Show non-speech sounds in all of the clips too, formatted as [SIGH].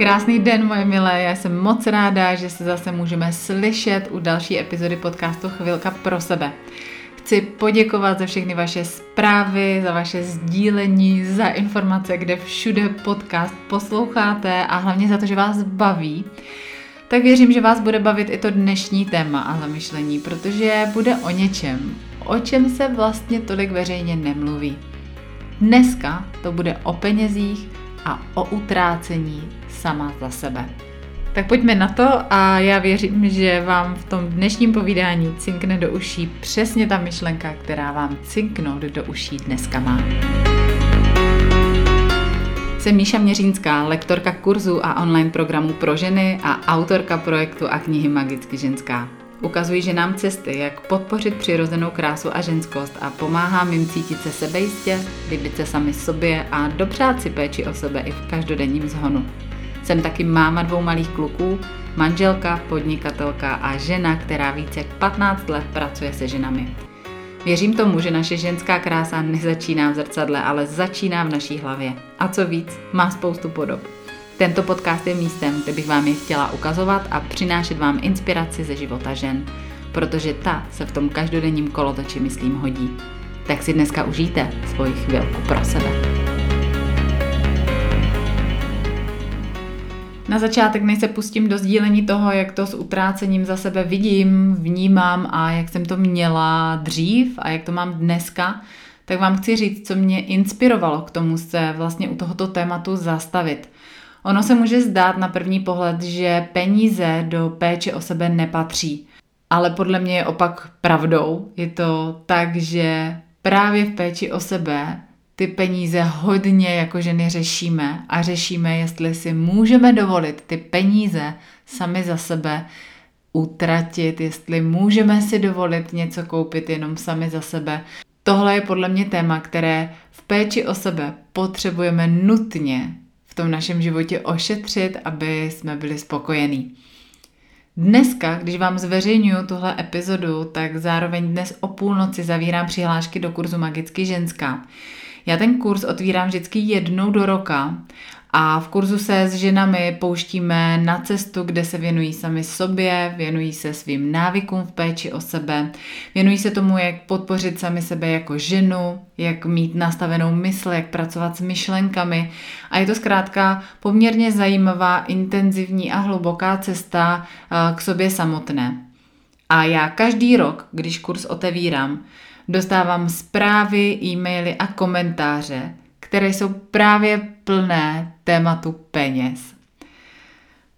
Krásný den, moje milé, já jsem moc ráda, že se zase můžeme slyšet u další epizody podcastu Chvilka pro sebe. Chci poděkovat za všechny vaše zprávy, za vaše sdílení, za informace, kde všude podcast posloucháte a hlavně za to, že vás baví. Tak věřím, že vás bude bavit i to dnešní téma a zamyšlení, protože bude o něčem, o čem se vlastně tolik veřejně nemluví. Dneska to bude o penězích a o utrácení sama za sebe. Tak pojďme na to a já věřím, že vám v tom dnešním povídání cinkne do uší přesně ta myšlenka, která vám cinknout do uší dneska má. Jsem Míša Měřínská, lektorka kurzu a online programu pro ženy a autorka projektu a knihy Magicky ženská. Ukazuji ženám cesty, jak podpořit přirozenou krásu a ženskost a pomáhám jim cítit se sebejistě, líbit se sami sobě a dopřát si péči o sebe i v každodenním zhonu. Jsem taky máma dvou malých kluků, manželka, podnikatelka a žena, která více jak 15 let pracuje se ženami. Věřím tomu, že naše ženská krása nezačíná v zrcadle, ale začíná v naší hlavě. A co víc, má spoustu podob. Tento podcast je místem, kde bych vám je chtěla ukazovat a přinášet vám inspiraci ze života žen, protože ta se v tom každodenním kolotoči, myslím, hodí. Tak si dneska užijte svoji chvilku pro sebe. Na začátek, než se pustím do sdílení toho, jak to s utrácením za sebe vidím, vnímám a jak jsem to měla dřív a jak to mám dneska, tak vám chci říct, co mě inspirovalo k tomu se vlastně u tohoto tématu zastavit. Ono se může zdát na první pohled, že peníze do péče o sebe nepatří. Ale podle mě je opak pravdou. Je to tak, že právě v péči o sebe ty peníze hodně jako ženy řešíme a řešíme, jestli si můžeme dovolit ty peníze sami za sebe utratit, jestli můžeme si dovolit něco koupit jenom sami za sebe. Tohle je podle mě téma, které v péči o sebe potřebujeme nutně v tom našem životě ošetřit, aby jsme byli spokojení. Dneska, když vám zveřejňuju tuhle epizodu, tak zároveň dnes o půlnoci zavírám přihlášky do kurzu Magicky ženská. Já ten kurz otvírám vždycky jednou do roka a v kurzu se s ženami pouštíme na cestu, kde se věnují sami sobě, věnují se svým návykům v péči o sebe, věnují se tomu, jak podpořit sami sebe jako ženu, jak mít nastavenou mysl, jak pracovat s myšlenkami. A je to zkrátka poměrně zajímavá, intenzivní a hluboká cesta eh, k sobě samotné. A já každý rok, když kurz otevírám, dostávám zprávy, e-maily a komentáře, které jsou právě plné tématu peněz.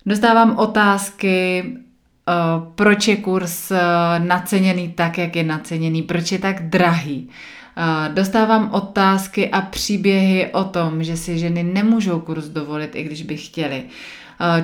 Dostávám otázky, eh, proč je kurz eh, naceněný tak, jak je naceněný, proč je tak drahý. Eh, dostávám otázky a příběhy o tom, že si ženy nemůžou kurz dovolit, i když by chtěli.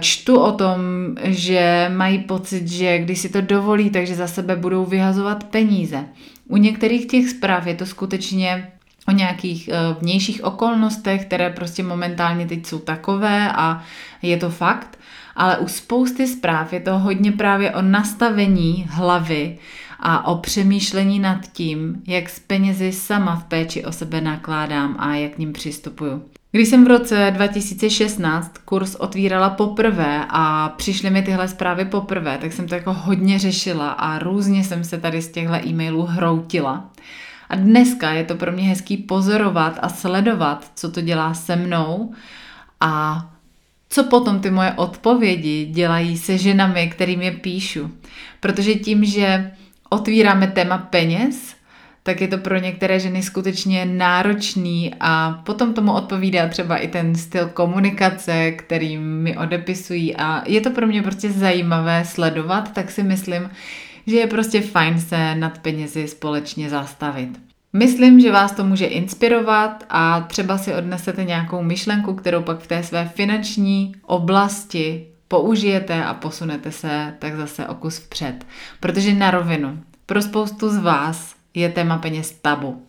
Čtu o tom, že mají pocit, že když si to dovolí, takže za sebe budou vyhazovat peníze. U některých těch zpráv je to skutečně o nějakých eh, vnějších okolnostech, které prostě momentálně teď jsou takové a je to fakt, ale u spousty zpráv je to hodně právě o nastavení hlavy a o přemýšlení nad tím, jak s penězi sama v péči o sebe nakládám a jak k ním přistupuju. Když jsem v roce 2016 kurz otvírala poprvé a přišly mi tyhle zprávy poprvé, tak jsem to jako hodně řešila a různě jsem se tady z těchto e-mailů hroutila. A dneska je to pro mě hezký pozorovat a sledovat, co to dělá se mnou a co potom ty moje odpovědi dělají se ženami, kterým je píšu. Protože tím, že otvíráme téma peněz, tak je to pro některé ženy skutečně náročný a potom tomu odpovídá třeba i ten styl komunikace, který mi odepisují a je to pro mě prostě zajímavé sledovat, tak si myslím, že je prostě fajn se nad penězi společně zastavit. Myslím, že vás to může inspirovat a třeba si odnesete nějakou myšlenku, kterou pak v té své finanční oblasti použijete a posunete se tak zase o kus vpřed. Protože na rovinu, pro spoustu z vás je téma peněz tabu.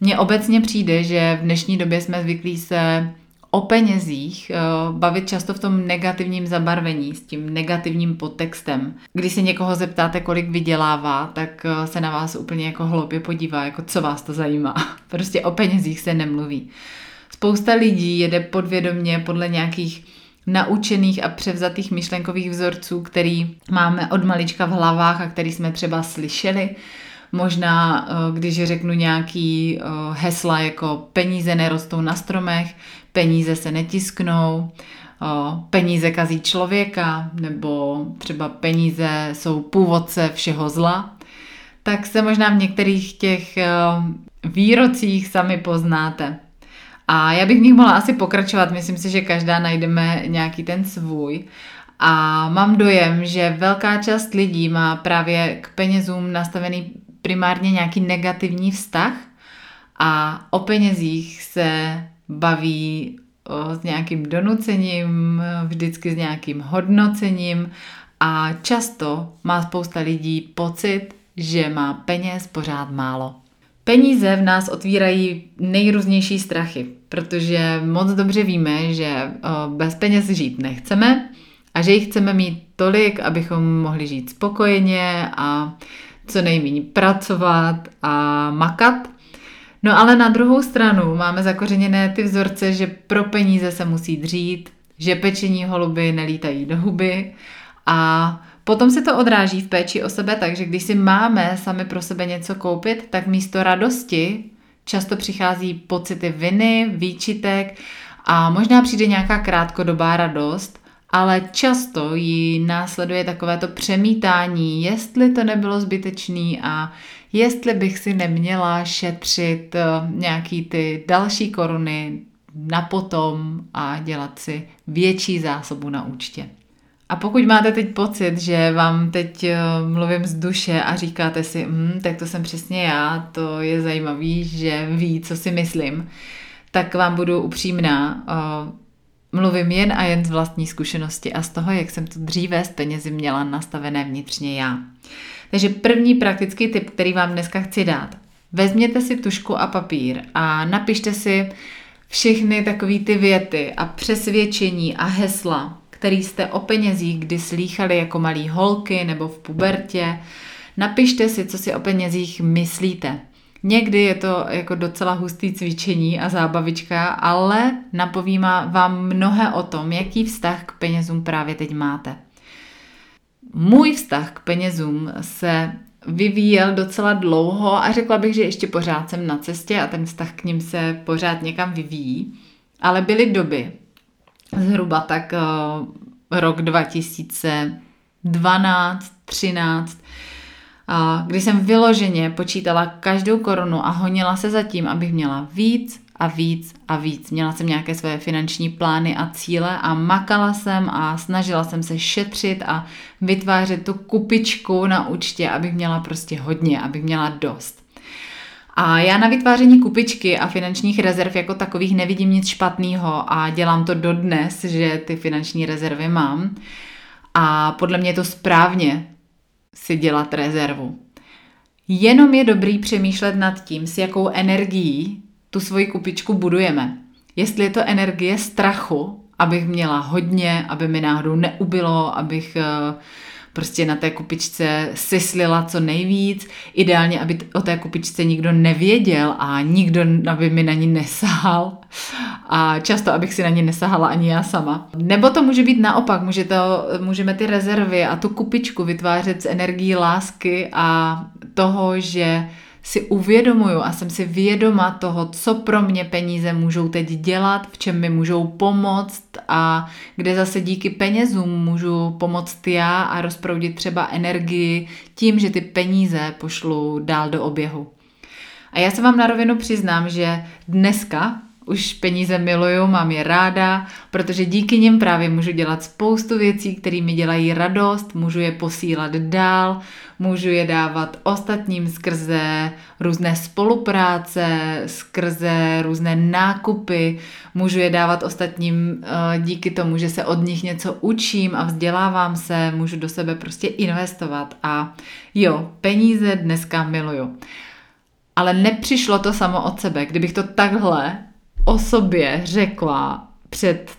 Mně obecně přijde, že v dnešní době jsme zvyklí se o penězích eh, bavit často v tom negativním zabarvení, s tím negativním podtextem. Když se někoho zeptáte, kolik vydělává, tak eh, se na vás úplně jako hloupě podívá, jako co vás to zajímá. [LAUGHS] Prostě o penězích se nemluví. Spousta lidí jede podvědomně podle nějakých naučených a převzatých myšlenkových vzorců, který máme od malička v hlavách a který jsme třeba slyšeli. Možná, eh, když řeknu nějaký eh, hesla jako peníze nerostou na stromech, peníze se netisknou, eh, peníze kazí člověka, nebo třeba peníze jsou původce všeho zla, tak se možná v některých těch výrocích sami poznáte. A já bych v nich mohla asi pokračovat, myslím si, že každá najdeme nějaký ten svůj. A mám dojem, že velká část lidí má právě k penězům nastavený primárně nějaký negativní vztah a o penězích se baví o, s nějakým donucením, vždycky s nějakým hodnocením a často má spousta lidí pocit, že má peněz pořád málo. Peníze v nás otvírají nejrůznější strachy, protože moc dobře víme, že bez peněz žít nechceme a že jich chceme mít tolik, abychom mohli žít spokojeně a co nejméně pracovat a makat. No ale na druhou stranu máme zakořeněné ty vzorce, že pro peníze se musí dřít, že pečení holuby nelítají do huby a Potom se to odráží v péči o sebe, takže když si máme sami pro sebe něco koupit, tak místo radosti často přichází pocity viny, výčitek a možná přijde nějaká krátkodobá radost, ale často ji následuje takovéto přemítání, jestli to nebylo zbytečný a jestli bych si neměla šetřit eh, nějaký ty další koruny na potom a dělat si větší zásobu na účtě. A pokud máte teď pocit, že vám teď eh, mluvím z duše a říkáte si, hm, tak to jsem přesně já, to je zajímavý, že ví, co si myslím, tak vám budu upřímná. Mluvím jen a jen z vlastní zkušenosti a z toho, jak jsem to dříve s penězi měla nastavené vnitřně já. Takže první praktický tip, který vám dneska chci dát. Vezměte si tušku a papír a napište si všechny takové ty věty a přesvědčení a hesla, který jste o penězích kdy slýchali jako malí holky nebo v pubertě. Napište si, co si o penězích myslíte. Někdy je to jako docela hustý cvičení a zábavička, ale napovímá vám mnohé o tom, jaký vztah k penězům právě teď máte. Můj vztah k penězům se vyvíjel docela dlouho a řekla bych, že ještě pořád jsem na cestě a ten vztah k ním se pořád někam vyvíjí. Ale byly doby, zhruba tak uh, rok 2012, 13, uh, kdy jsem vyloženě počítala každou korunu a honila se za tím, abych měla víc a víc a víc. Měla jsem nějaké své finanční plány a cíle a makala jsem a snažila jsem se šetřit a vytvářet tu kupičku na účtě, abych měla prostě hodně, abych měla dost. A já na vytváření kupičky a finančních rezerv jako takových nevidím nic špatného a dělám to dodnes, že ty finanční rezervy mám. A podle mě je to správně si dělat rezervu. Jenom je dobrý přemýšlet nad tím, s jakou energií tu svoji kupičku budujeme. Jestli je to energie strachu, abych měla hodně, aby mi náhodou neubylo, abych uh, prostě na té kupičce syslila co nejvíc. Ideálně, aby o té kupičce nikdo nevěděl a nikdo, aby mi na ní nesahal. A často, abych si na ní nesahala ani já sama. Nebo to může být naopak, může to, můžeme ty rezervy a tu kupičku vytvářet z energií lásky a toho, že si uvědomuju a jsem si vědoma toho, co pro mě peníze můžou teď dělat, v čem mi můžou pomoct a kde zase díky penězům můžu pomoct já a rozproudit třeba energii tím, že ty peníze pošlu dál do oběhu. A já se vám na rovinu přiznám, že dneska už peníze miluju, mám je ráda, protože díky nim právě můžu dělat spoustu věcí, které mi dělají radost, můžu je posílat dál, můžu je dávat ostatním skrze různé spolupráce, skrze různé nákupy, můžu je dávat ostatním eh, díky tomu, že se od nich něco učím a vzdělávám se, můžu do sebe prostě investovat a jo, peníze dneska miluju. Ale nepřišlo to samo od sebe. Kdybych to takhle o sobě řekla před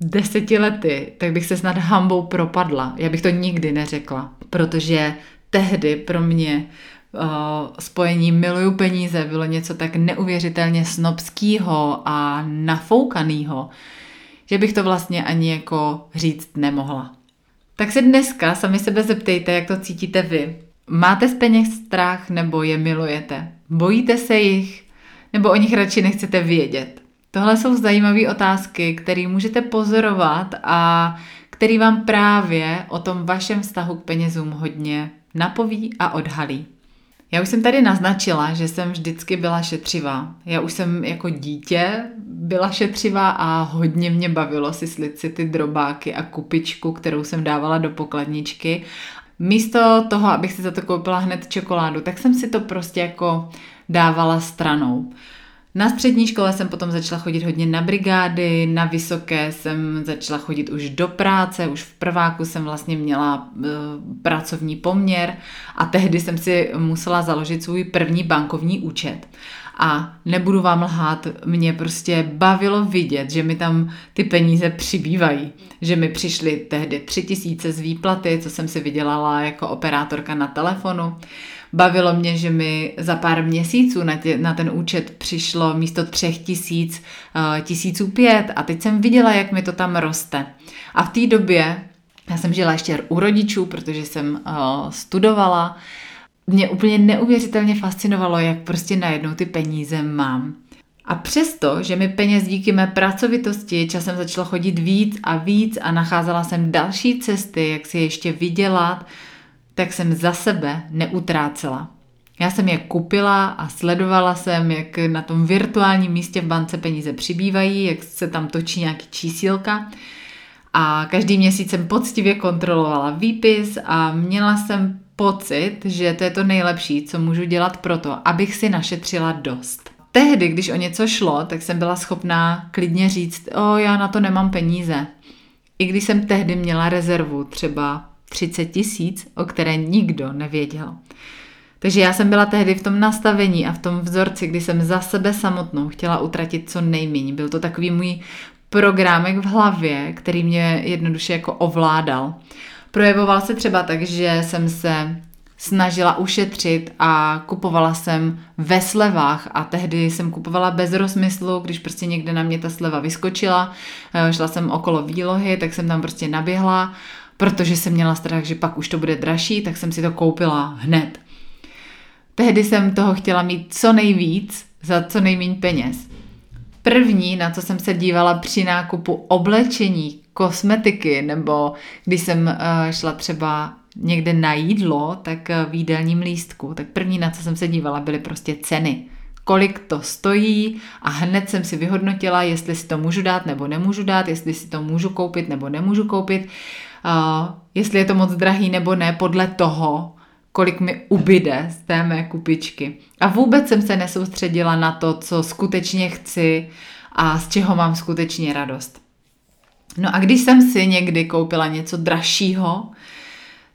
deseti lety, tak bych se snad hambou propadla. Já bych to nikdy neřekla, protože tehdy pro mě uh, spojení miluju peníze bylo něco tak neuvěřitelně snobského a nafoukaného, že bych to vlastně ani jako říct nemohla. Tak se dneska sami sebe zeptejte, jak to cítíte vy. Máte z peněz strach nebo je milujete? Bojíte se jich nebo o nich radši nechcete vědět? Tohle jsou zajímavé otázky, které můžete pozorovat a který vám právě o tom vašem vztahu k penězům hodně napoví a odhalí. Já už jsem tady naznačila, že jsem vždycky byla šetřivá. Já už jsem jako dítě byla šetřivá a hodně mě bavilo si slit si ty drobáky a kupičku, kterou jsem dávala do pokladničky. Místo toho, abych si za to koupila hned čokoládu, tak jsem si to prostě jako dávala stranou. Na střední škole jsem potom začala chodit hodně na brigády, na vysoké jsem začala chodit už do práce, už v prváku jsem vlastně měla e, pracovní poměr a tehdy jsem si musela založit svůj první bankovní účet. A nebudu vám lhát, mě prostě bavilo vidět, že mi tam ty peníze přibývají. Že mi přišly tehdy tři tisíce z výplaty, co jsem si vydělala jako operátorka na telefonu. Bavilo mě, že mi za pár měsíců na, tě, na ten účet přišlo místo třech tisíc, uh, tisíců pět a teď jsem viděla, jak mi to tam roste. A v té době, já jsem žila ještě u rodičů, protože jsem uh, studovala, mě úplně neuvěřitelně fascinovalo, jak prostě najednou ty peníze mám. A přesto, že mi peněz díky mé pracovitosti časem začalo chodit víc a víc a nacházela jsem další cesty, jak si ještě vydělat, tak jsem za sebe neutrácela. Já jsem je kupila a sledovala jsem, jak na tom virtuálním místě v bance peníze přibývají, jak se tam točí nějaký čísílka. A každý měsíc jsem poctivě kontrolovala výpis a měla jsem pocit, že to je to nejlepší, co můžu dělat pro to, abych si našetřila dost. Tehdy, když o něco šlo, tak jsem byla schopná klidně říct, o, já na to nemám peníze. I když jsem tehdy měla rezervu třeba 30 tisíc, o které nikdo nevěděl. Takže já jsem byla tehdy v tom nastavení a v tom vzorci, kdy jsem za sebe samotnou chtěla utratit co nejméně. Byl to takový můj programek v hlavě, který mě jednoduše jako ovládal. Projevoval se třeba tak, že jsem se snažila ušetřit a kupovala jsem ve slevách a tehdy jsem kupovala bez rozmyslu, když prostě někde na mě ta sleva vyskočila, eh, šla jsem okolo výlohy, tak jsem tam prostě naběhla protože jsem měla strach, že pak už to bude dražší, tak jsem si to koupila hned. Tehdy jsem toho chtěla mít co nejvíc za co nejméně peněz. První, na co jsem se dívala při nákupu oblečení, kosmetiky, nebo když jsem uh, šla třeba někde na jídlo, tak uh, v jídelním lístku, tak první, na co jsem se dívala, byly prostě ceny. Kolik to stojí a hned jsem si vyhodnotila, jestli si to můžu dát nebo nemůžu dát, jestli si to můžu koupit nebo nemůžu koupit jestli je to moc drahý nebo ne, podle toho, kolik mi ubyde z té mé kupičky. A vůbec jsem se nesoustředila na to, co skutečně chci a z čeho mám skutečně radost. No a když jsem si někdy koupila něco dražšího,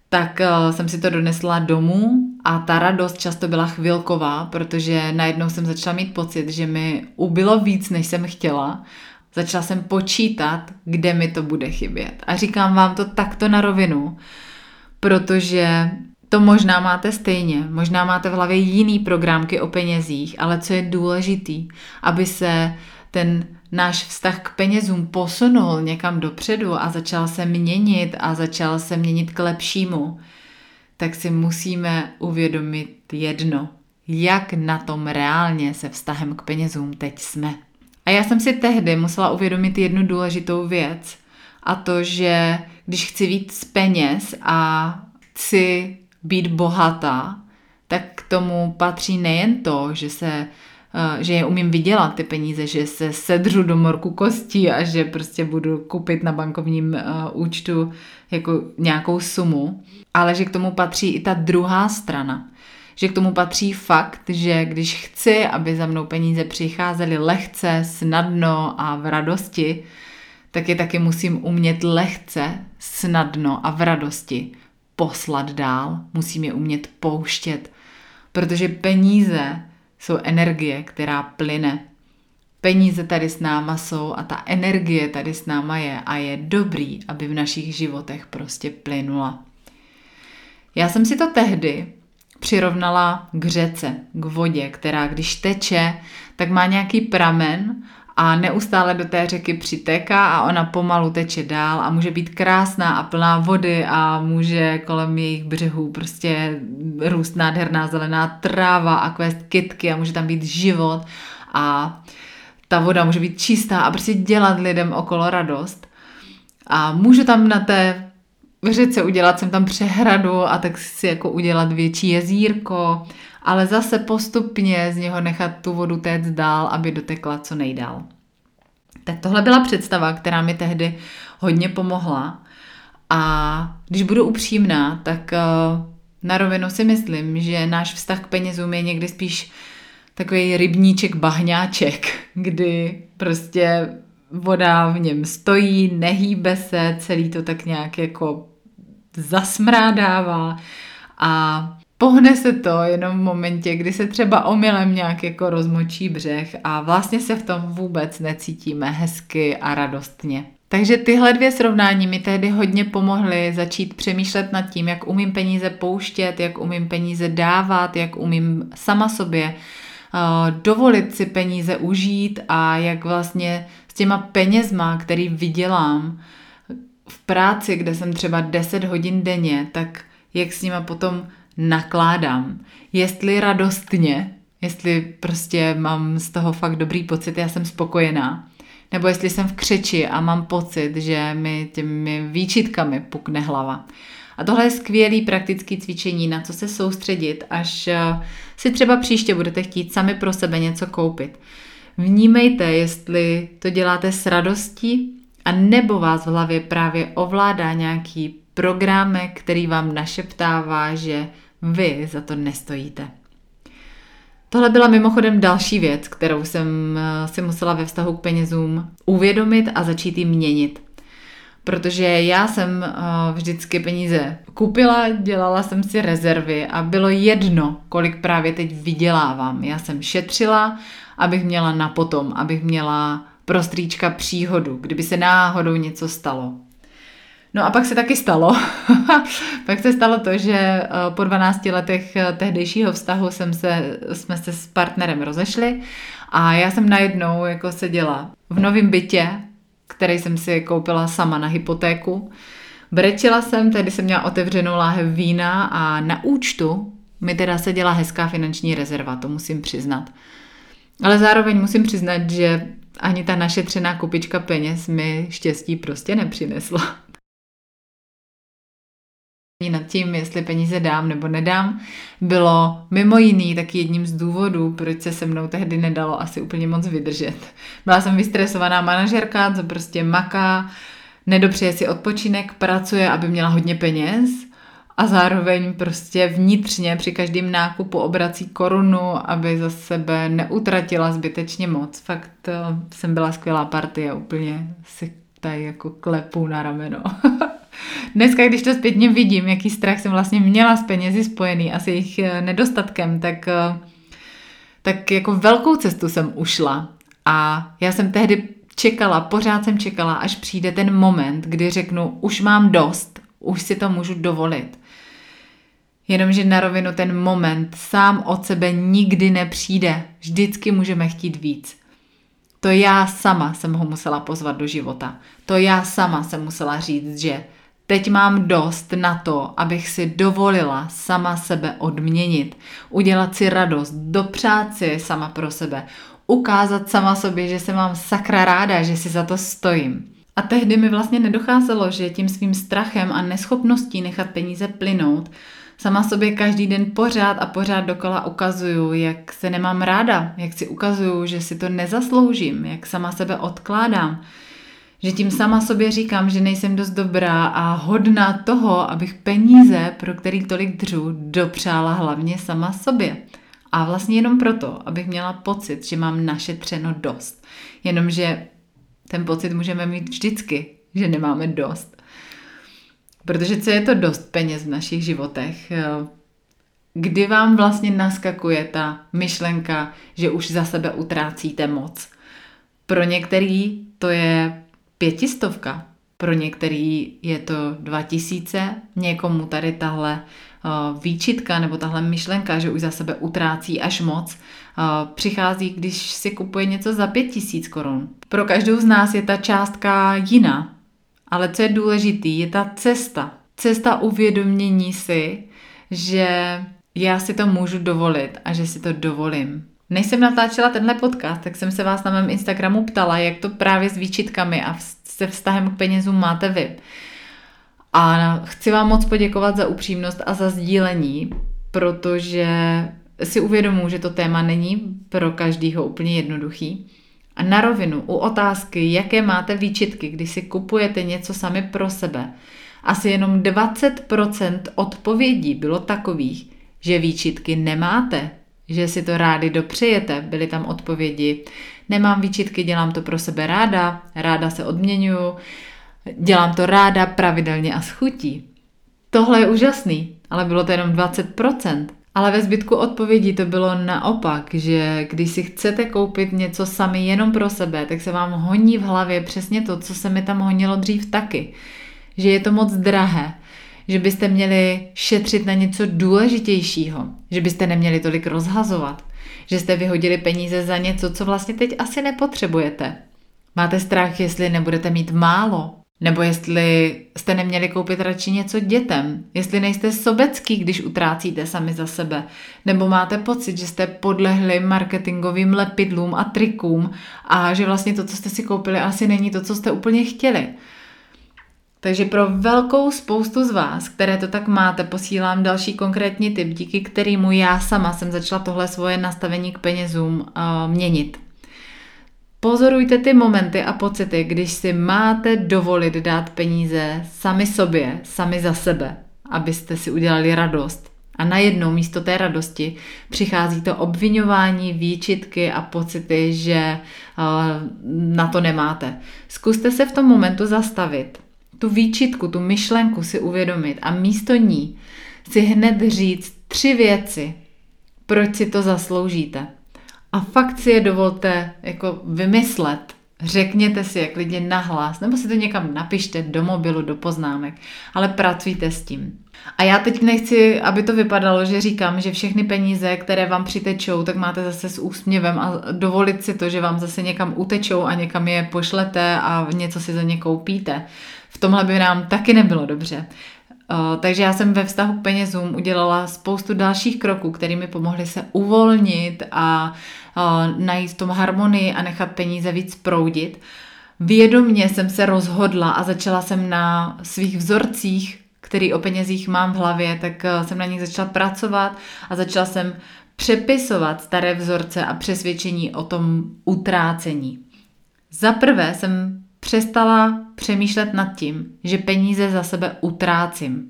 tak uh, jsem si to donesla domů a ta radost často byla chvilková, protože najednou jsem začala mít pocit, že mi ubylo víc, než jsem chtěla Začala jsem počítat, kde mi to bude chybět. A říkám vám to takto na rovinu, protože to možná máte stejně, možná máte v hlavě jiný programky o penězích, ale co je důležitý, aby se ten náš vztah k penězům posunul někam dopředu a začal se měnit a začal se měnit k lepšímu, tak si musíme uvědomit jedno, jak na tom reálně se vztahem k penězům teď jsme. A já jsem si tehdy musela uvědomit jednu důležitou věc, a to, že když chci víc peněz a chci být bohatá, tak k tomu patří nejen to, že se eh, že je umím vydělat ty peníze, že se sedřu do morku kostí a že prostě budu kupit na bankovním uh, účtu jako nějakou sumu, ale že k tomu patří i ta druhá strana že k tomu patří fakt, že když chci, aby za mnou peníze přicházely lehce, snadno a v radosti, tak je taky musím umět lehce, snadno a v radosti poslat dál. Musím je umět pouštět, protože peníze jsou energie, která plyne. Peníze tady s náma jsou a ta energie tady s náma je a je dobrý, aby v našich životech prostě plynula. Já jsem si to tehdy přirovnala k řece, k vodě, která když teče, tak má nějaký pramen a neustále do té řeky přitéká a ona pomalu teče dál a může být krásná a plná vody a může kolem jejich břehů prostě růst nádherná zelená tráva a kvést kytky a může tam být život a ta voda může být čistá a prostě dělat lidem okolo radost. A můžu tam na té řece udělat jsem tam přehradu a tak si jako udělat větší jezírko, ale zase postupně z něho nechat tu vodu téct dál, aby dotekla co nejdál. Tak tohle byla představa, která mi tehdy hodně pomohla. A když budu upřímná, tak eh, na rovinu si myslím, že náš vztah k penězům je někdy spíš takový rybníček bahňáček, [LAUGHS] kdy prostě voda v něm stojí, nehýbe se, celý to tak nějak jako zasmrádává a pohne se to jenom v momentě, kdy se třeba omylem nějak jako rozmočí břeh a vlastně se v tom vůbec necítíme hezky a radostně. Takže tyhle dvě srovnání mi tehdy hodně pomohly začít přemýšlet nad tím, jak umím peníze pouštět, jak umím peníze dávat, jak umím sama sobě uh, dovolit si peníze užít a jak vlastně s těma penězma, který vydělám v práci, kde jsem třeba 10 hodin denně, tak jak s nima potom nakládám. Jestli radostně, jestli prostě mám z toho fakt dobrý pocit, já jsem spokojená, nebo jestli jsem v křeči a mám pocit, že mi těmi výčitkami pukne hlava. A tohle je skvělý praktický cvičení, na co se soustředit, až eh, si třeba příště budete chtít sami pro sebe něco koupit. Vnímejte, jestli to děláte s radostí, a nebo vás v hlavě právě ovládá nějaký programek, který vám našeptává, že vy za to nestojíte. Tohle byla mimochodem další věc, kterou jsem eh, si musela ve vztahu k penězům uvědomit a začít ji měnit. Protože já jsem eh, vždycky peníze kupila, dělala jsem si rezervy a bylo jedno, kolik právě teď vydělávám. Já jsem šetřila, abych měla na potom, abych měla pro strýčka příhodu, kdyby se náhodou něco stalo. No a pak se taky stalo. [LAUGHS] pak se stalo to, že eh, po 12 letech eh, tehdejšího vztahu jsem se, jsme se s partnerem rozešli a já jsem najednou jako seděla v novém bytě, který jsem si koupila sama na hypotéku. Brečila jsem, tedy jsem měla otevřenou láhev vína a na účtu mi teda seděla hezká finanční rezerva, to musím přiznat. Ale zároveň musím přiznat, že ani ta našetřená kupička peněz mi štěstí prostě nepřinesla nad tím, jestli peníze dám nebo nedám, bylo mimo jiný taky jedním z důvodů, proč se se mnou tehdy nedalo asi úplně moc vydržet. Byla jsem vystresovaná manažerka, co prostě maká, nedopřeje si odpočinek, pracuje, aby měla hodně peněz a zároveň prostě vnitřně při každém nákupu obrací korunu, aby za sebe neutratila zbytečně moc. Fakt eh, jsem byla skvělá partie, úplně si tady jako klepu na rameno. [LAUGHS] Dneska, když to zpětně vidím, jaký strach jsem vlastně měla s penězi spojený a s jejich eh, nedostatkem, tak, eh, tak jako velkou cestu jsem ušla. A já jsem tehdy čekala, pořád jsem čekala, až přijde ten moment, kdy řeknu, už mám dost, už si to můžu dovolit. Jenomže na rovinu ten moment sám od sebe nikdy nepřijde. Vždycky můžeme chtít víc. To já sama jsem ho musela pozvat do života. To já sama jsem musela říct, že Teď mám dost na to, abych si dovolila sama sebe odměnit, udělat si radost, dopřát si sama pro sebe, ukázat sama sobě, že se mám sakra ráda, že si za to stojím. A tehdy mi vlastně nedocházelo, že tím svým strachem a neschopností nechat peníze plynout, sama sobě každý den pořád a pořád dokola ukazuju, jak se nemám ráda, jak si ukazuju, že si to nezasloužím, jak sama sebe odkládám, že tím sama sobě říkám, že nejsem dost dobrá a hodná toho, abych peníze, pro který tolik dřu, dopřála hlavně sama sobě. A vlastně jenom proto, abych měla pocit, že mám našetřeno dost. Jenomže ten pocit můžeme mít vždycky, že nemáme dost. Protože co je to dost peněz v našich životech? Kdy vám vlastně naskakuje ta myšlenka, že už za sebe utrácíte moc? Pro některý to je pětistovka, pro některý je to dva tisíce, někomu tady tahle výčitka nebo tahle myšlenka, že už za sebe utrácí až moc, přichází, když si kupuje něco za pět tisíc korun. Pro každou z nás je ta částka jiná, ale co je důležitý, je ta cesta. Cesta uvědomění si, že já si to můžu dovolit a že si to dovolím. Než jsem natáčela tenhle podcast, tak jsem se vás na mém Instagramu ptala, jak to právě s výčitkami a se vztahem k penězům máte vy. A chci vám moc poděkovat za upřímnost a za sdílení, protože si uvědomuji, že to téma není pro každýho úplně jednoduchý. A na rovinu u otázky, jaké máte výčitky, když si kupujete něco sami pro sebe, asi jenom 20% odpovědí bylo takových, že výčitky nemáte, že si to rádi dopřejete. Byly tam odpovědi, nemám výčitky, dělám to pro sebe ráda, ráda se odměňuju, dělám to ráda, pravidelně a s chutí. Tohle je úžasný, ale bylo to jenom 20%. Ale ve zbytku odpovědí to bylo naopak, že když si chcete koupit něco sami jenom pro sebe, tak se vám honí v hlavě přesně to, co se mi tam honilo dřív taky. Že je to moc drahé, že byste měli šetřit na něco důležitějšího, že byste neměli tolik rozhazovat, že jste vyhodili peníze za něco, co vlastně teď asi nepotřebujete. Máte strach, jestli nebudete mít málo, nebo jestli jste neměli koupit radši něco dětem, jestli nejste sobecký, když utrácíte sami za sebe, nebo máte pocit, že jste podlehli marketingovým lepidlům a trikům a že vlastně to, co jste si koupili, asi není to, co jste úplně chtěli. Takže pro velkou spoustu z vás, které to tak máte, posílám další konkrétní tip, díky kterému já sama jsem začala tohle svoje nastavení k penězům uh, měnit. Pozorujte ty momenty a pocity, když si máte dovolit dát peníze sami sobě, sami za sebe, abyste si udělali radost. A najednou místo té radosti přichází to obvinování, výčitky a pocity, že uh, na to nemáte. Zkuste se v tom momentu zastavit tu výčitku, tu myšlenku si uvědomit a místo ní si hned říct tři věci, proč si to zasloužíte. A fakt si je dovolte jako vymyslet. Řekněte si je klidně nahlas, nebo si to někam napište do mobilu, do poznámek, ale pracujte s tím. A já teď nechci, aby to vypadalo, že říkám, že všechny peníze, které vám přitečou, tak máte zase s úsměvem a dovolit si to, že vám zase někam utečou a někam je pošlete a něco si za ně koupíte v tomhle by nám taky nebylo dobře. Uh, takže já jsem ve vztahu k penězům udělala spoustu dalších kroků, které mi pomohly se uvolnit a uh, najít v tom harmonii a nechat peníze víc proudit. Vědomně jsem se rozhodla a začala jsem na svých vzorcích, který o penězích mám v hlavě, tak uh, jsem na nich začala pracovat a začala jsem přepisovat staré vzorce a přesvědčení o tom utrácení. Za prvé jsem přestala přemýšlet nad tím, že peníze za sebe utrácím.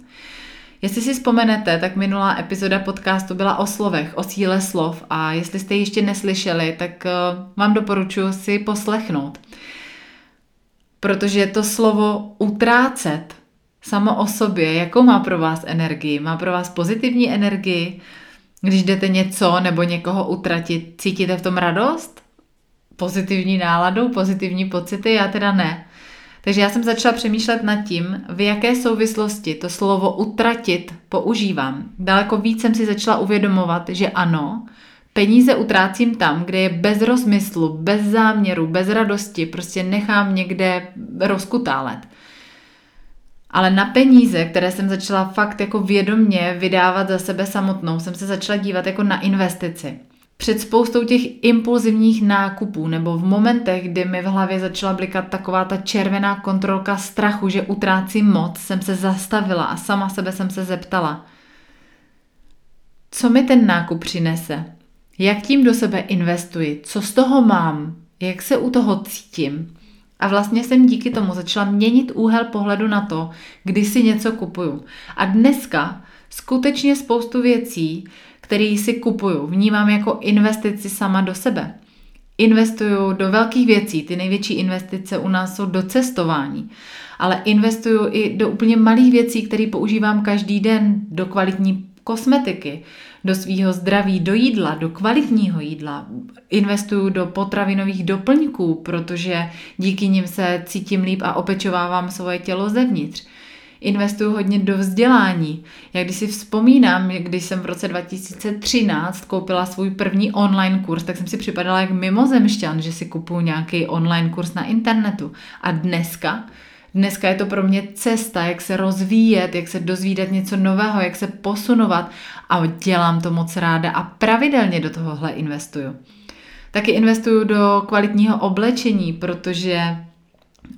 Jestli si vzpomenete, tak minulá epizoda podcastu byla o slovech, o síle slov a jestli jste ještě neslyšeli, tak eh, vám doporučuji si poslechnout. Protože to slovo utrácet samo o sobě, jakou má pro vás energii? Má pro vás pozitivní energii? Když jdete něco nebo někoho utratit, cítíte v tom radost? Pozitivní náladou, pozitivní pocity, já teda ne. Takže já jsem začala přemýšlet nad tím, v jaké souvislosti to slovo utratit používám. Daleko víc jsem si začala uvědomovat, že ano, peníze utrácím tam, kde je bez rozmyslu, bez záměru, bez radosti, prostě nechám někde rozkutálet. Ale na peníze, které jsem začala fakt jako vědomně vydávat za sebe samotnou, jsem se začala dívat jako na investici před spoustou těch impulzivních nákupů nebo v momentech, kdy mi v hlavě začala blikat taková ta červená kontrolka strachu, že utrácím moc, jsem se zastavila a sama sebe jsem se zeptala, co mi ten nákup přinese? Jak tím do sebe investuji? Co z toho mám? Jak se u toho cítím? A vlastně jsem díky tomu začala měnit úhel pohledu na to, kdy si něco kupuju. A dneska skutečně spoustu věcí který si kupuju, vnímám jako investici sama do sebe. Investuju do velkých věcí, ty největší investice u nás jsou do cestování, ale investuju i do úplně malých věcí, které používám každý den, do kvalitní kosmetiky, do svého zdraví, do jídla, do kvalitního jídla. Investuju do potravinových doplňků, protože díky nim se cítím líp a opečovávám svoje tělo zevnitř. Investuju hodně do vzdělání. Já když si vzpomínám, když jsem v roce 2013 koupila svůj první online kurz, tak jsem si připadala jak mimozemšťan, že si kupuju nějaký online kurz na internetu. A dneska Dneska je to pro mě cesta, jak se rozvíjet, jak se dozvídat něco nového, jak se posunovat a dělám to moc ráda a pravidelně do tohohle investuju. Taky investuju do kvalitního oblečení, protože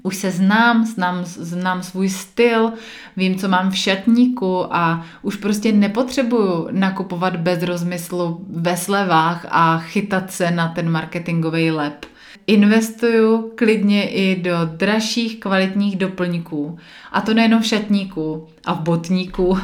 už se znám, znám, znám svůj styl, vím, co mám v šatníku a už prostě nepotřebuju nakupovat bez rozmyslu ve slevách a chytat se na ten marketingový lep. Investuju klidně i do dražších kvalitních doplňků. A to nejenom v šatníku a v botníku,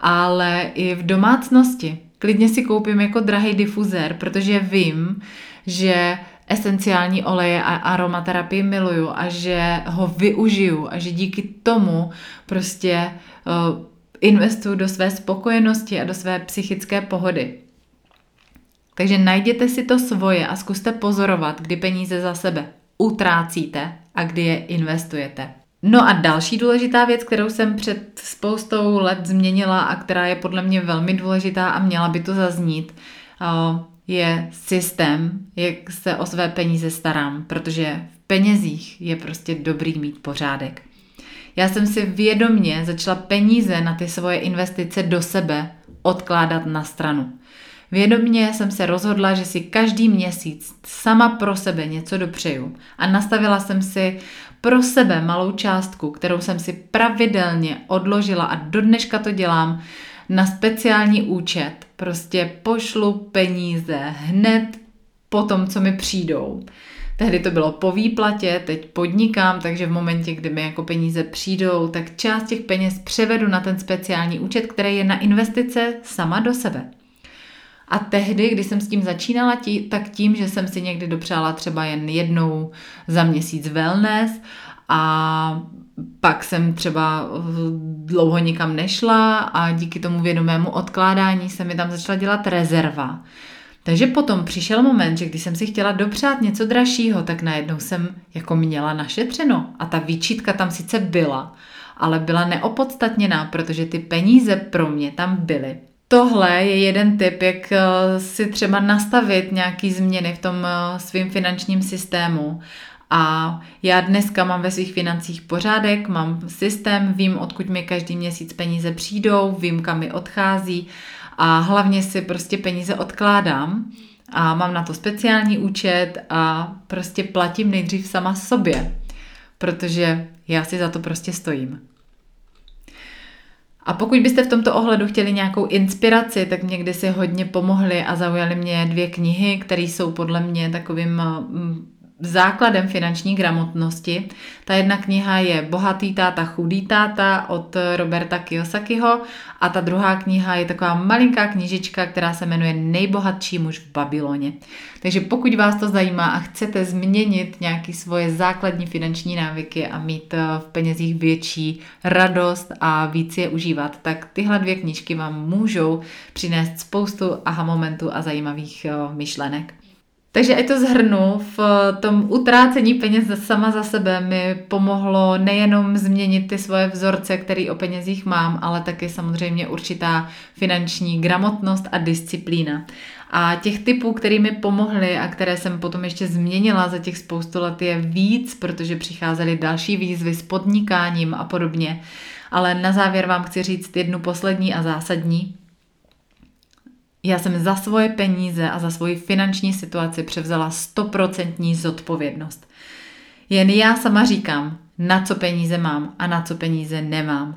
ale i v domácnosti. Klidně si koupím jako drahý difuzér, protože vím, že esenciální oleje a aromaterapii miluju a že ho využiju a že díky tomu prostě uh, investuju do své spokojenosti a do své psychické pohody. Takže najděte si to svoje a zkuste pozorovat, kdy peníze za sebe utrácíte a kdy je investujete. No a další důležitá věc, kterou jsem před spoustou let změnila a která je podle mě velmi důležitá a měla by to zaznít, uh, je systém, jak se o své peníze starám, protože v penězích je prostě dobrý mít pořádek. Já jsem si vědomně začala peníze na ty svoje investice do sebe odkládat na stranu. Vědomně jsem se rozhodla, že si každý měsíc sama pro sebe něco dopřeju a nastavila jsem si pro sebe malou částku, kterou jsem si pravidelně odložila a do dneška to dělám na speciální účet. Prostě pošlu peníze hned po tom, co mi přijdou. Tehdy to bylo po výplatě, teď podnikám, takže v momentě, kdy mi jako peníze přijdou, tak část těch peněz převedu na ten speciální účet, který je na investice sama do sebe. A tehdy, když jsem s tím začínala, tí, tak tím, že jsem si někdy dopřála třeba jen jednou za měsíc wellness a pak jsem třeba dlouho nikam nešla a díky tomu vědomému odkládání se mi tam začala dělat rezerva. Takže potom přišel moment, že když jsem si chtěla dopřát něco dražšího, tak najednou jsem jako měla našetřeno. A ta výčitka tam sice byla, ale byla neopodstatněná, protože ty peníze pro mě tam byly. Tohle je jeden tip, jak eh, si třeba nastavit nějaký změny v tom eh, svým finančním systému a já dneska mám ve svých financích pořádek, mám systém, vím, odkud mi každý měsíc peníze přijdou, vím, kam mi odchází a hlavně si prostě peníze odkládám a mám na to speciální účet a prostě platím nejdřív sama sobě, protože já si za to prostě stojím. A pokud byste v tomto ohledu chtěli nějakou inspiraci, tak mě si hodně pomohly a zaujaly mě dvě knihy, které jsou podle mě takovým mm, základem finanční gramotnosti. Ta jedna kniha je Bohatý táta, chudý táta od Roberta Kiyosakiho a ta druhá kniha je taková malinká knižička, která se jmenuje Nejbohatší muž v Babyloně. Takže pokud vás to zajímá a chcete změnit nějaké svoje základní finanční návyky a mít eh, v penězích větší radost a víc je užívat, tak tyhle dvě knížky vám můžou přinést spoustu aha momentů a zajímavých eh, myšlenek. Takže ať to zhrnu, v tom utrácení peněz sama za sebe mi pomohlo nejenom změnit ty svoje vzorce, které o penězích mám, ale taky samozřejmě určitá finanční gramotnost a disciplína. A těch typů, které mi pomohly a které jsem potom ještě změnila za těch spoustu let je víc, protože přicházely další výzvy s podnikáním a podobně. Ale na závěr vám chci říct jednu poslední a zásadní. Já jsem za svoje peníze a za svoji finanční situaci převzala stoprocentní zodpovědnost. Jen já sama říkám, na co peníze mám a na co peníze nemám.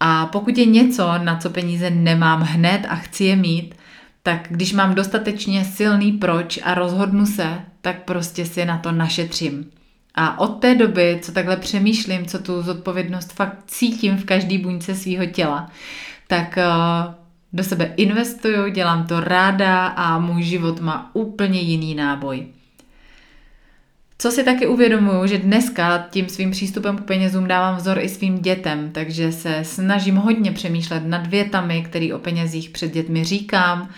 A pokud je něco, na co peníze nemám hned a chci je mít, tak když mám dostatečně silný proč a rozhodnu se, tak prostě si na to našetřím. A od té doby, co takhle přemýšlím, co tu zodpovědnost fakt cítím v každý buňce svého těla, tak uh, do sebe investuju, dělám to ráda a můj život má úplně jiný náboj. Co si taky uvědomuju, že dneska tím svým přístupem k penězům dávám vzor i svým dětem, takže se snažím hodně přemýšlet nad větami, které o penězích před dětmi říkám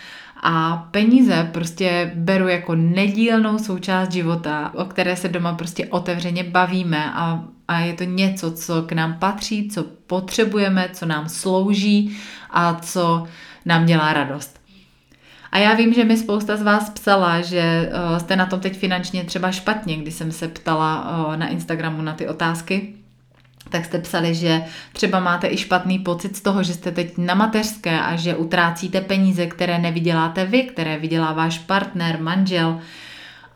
a peníze prostě beru jako nedílnou součást života, o které se doma prostě otevřeně bavíme a a je to něco, co k nám patří, co potřebujeme, co nám slouží a co nám dělá radost. A já vím, že mi spousta z vás psala, že eh, jste na tom teď finančně třeba špatně, když jsem se ptala eh, na Instagramu na ty otázky tak jste psali, že třeba máte i špatný pocit z toho, že jste teď na mateřské a že utrácíte peníze, které nevyděláte vy, které vydělá váš partner, manžel.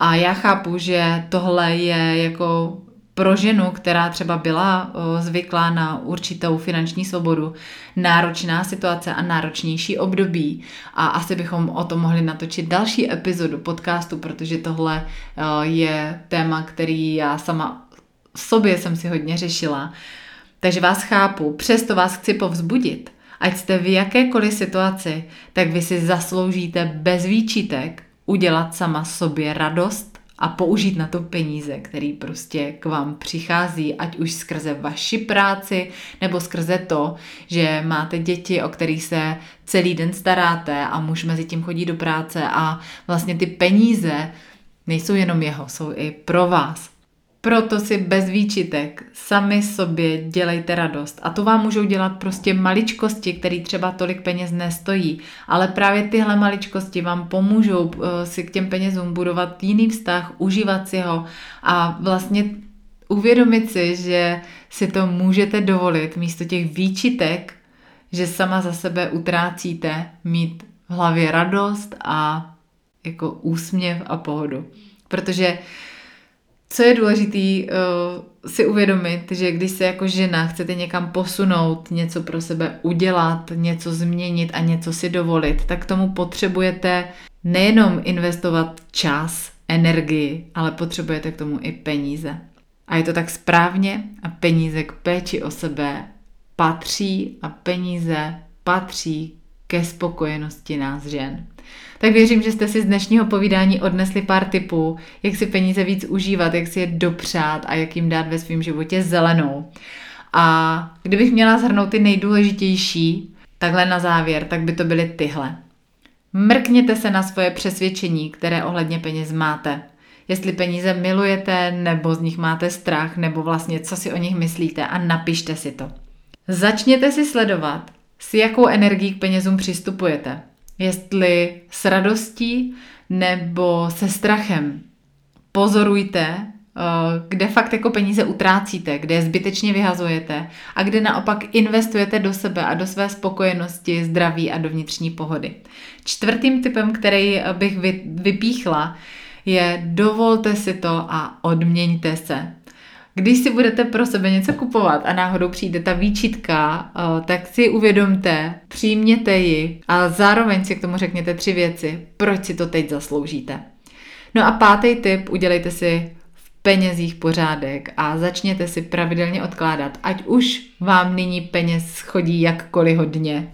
A já chápu, že tohle je jako pro ženu, která třeba byla zvyklá na určitou finanční svobodu, náročná situace a náročnější období. A asi bychom o tom mohli natočit další epizodu podcastu, protože tohle je téma, který já sama sobě jsem si hodně řešila. Takže vás chápu, přesto vás chci povzbudit. Ať jste v jakékoliv situaci, tak vy si zasloužíte bez výčitek udělat sama sobě radost a použít na to peníze, který prostě k vám přichází, ať už skrze vaši práci, nebo skrze to, že máte děti, o kterých se celý den staráte a muž mezi tím chodí do práce a vlastně ty peníze nejsou jenom jeho, jsou i pro vás. Proto si bez výčitek sami sobě dělejte radost. A to vám můžou dělat prostě maličkosti, které třeba tolik peněz nestojí. Ale právě tyhle maličkosti vám pomůžou uh, si k těm penězům budovat jiný vztah, užívat si ho a vlastně uvědomit si, že si to můžete dovolit místo těch výčitek, že sama za sebe utrácíte, mít v hlavě radost a jako úsměv a pohodu. Protože uh, co je důležité uh, si uvědomit, že když se jako žena chcete někam posunout, něco pro sebe udělat, něco změnit a něco si dovolit, tak tomu potřebujete nejenom investovat čas, energii, ale potřebujete k tomu i peníze. A je to tak správně a peníze k péči o sebe patří a peníze patří ke spokojenosti nás žen. Tak věřím, že jste si z dnešního povídání odnesli pár tipů, jak si peníze víc užívat, jak si je dopřát a jak jim dát ve svém životě zelenou. A kdybych měla zhrnout ty nejdůležitější, takhle na závěr, tak by to byly tyhle. Mrkněte se na svoje přesvědčení, které ohledně peněz máte. Jestli peníze milujete, nebo z nich máte strach, nebo vlastně co si o nich myslíte a napište si to. Začněte si sledovat, s jakou energií k penězům přistupujete. Jestli s radostí nebo se strachem. Pozorujte, eh, kde fakt jako peníze utrácíte, kde je zbytečně vyhazujete a kde naopak investujete do sebe a do své spokojenosti, zdraví a do vnitřní pohody. Čtvrtým typem, který bych vypíchla, je dovolte si to a odměňte se. Když si budete pro sebe něco kupovat a náhodou přijde ta výčitka, eh, tak si uvědomte, přijměte ji a zároveň si k tomu řekněte tři věci, proč si to teď zasloužíte. No a pátý tip, udělejte si v penězích pořádek a začněte si pravidelně odkládat, ať už vám nyní peněz chodí jakkoliv hodně.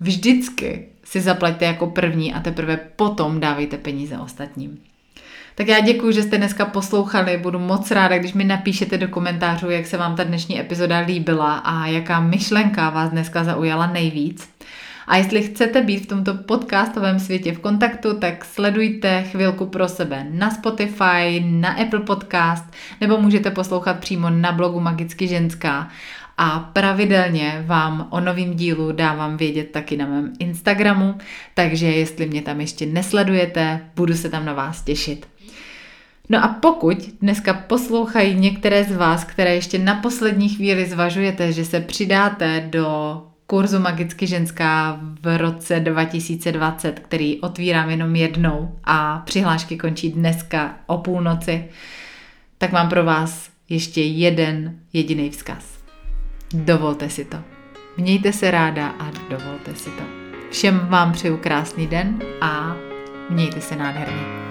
Vždycky si zaplaťte jako první a teprve potom dávejte peníze ostatním. Tak já děkuji, že jste dneska poslouchali. Budu moc ráda, když mi napíšete do komentářů, jak se vám ta dnešní epizoda líbila a jaká myšlenka vás dneska zaujala nejvíc. A jestli chcete být v tomto podcastovém světě v kontaktu, tak sledujte chvilku pro sebe na Spotify, na Apple Podcast, nebo můžete poslouchat přímo na blogu Magicky ženská. A pravidelně vám o novém dílu dávám vědět taky na mém Instagramu, takže jestli mě tam ještě nesledujete, budu se tam na vás těšit. No a pokud dneska poslouchají některé z vás, které ještě na poslední chvíli zvažujete, že se přidáte do kurzu Magicky ženská v roce 2020, který otvírám jenom jednou a přihlášky končí dneska o půlnoci, tak mám pro vás ještě jeden jediný vzkaz. Dovolte si to. Mějte se ráda a dovolte si to. Všem vám přeju krásný den a mějte se nádherně.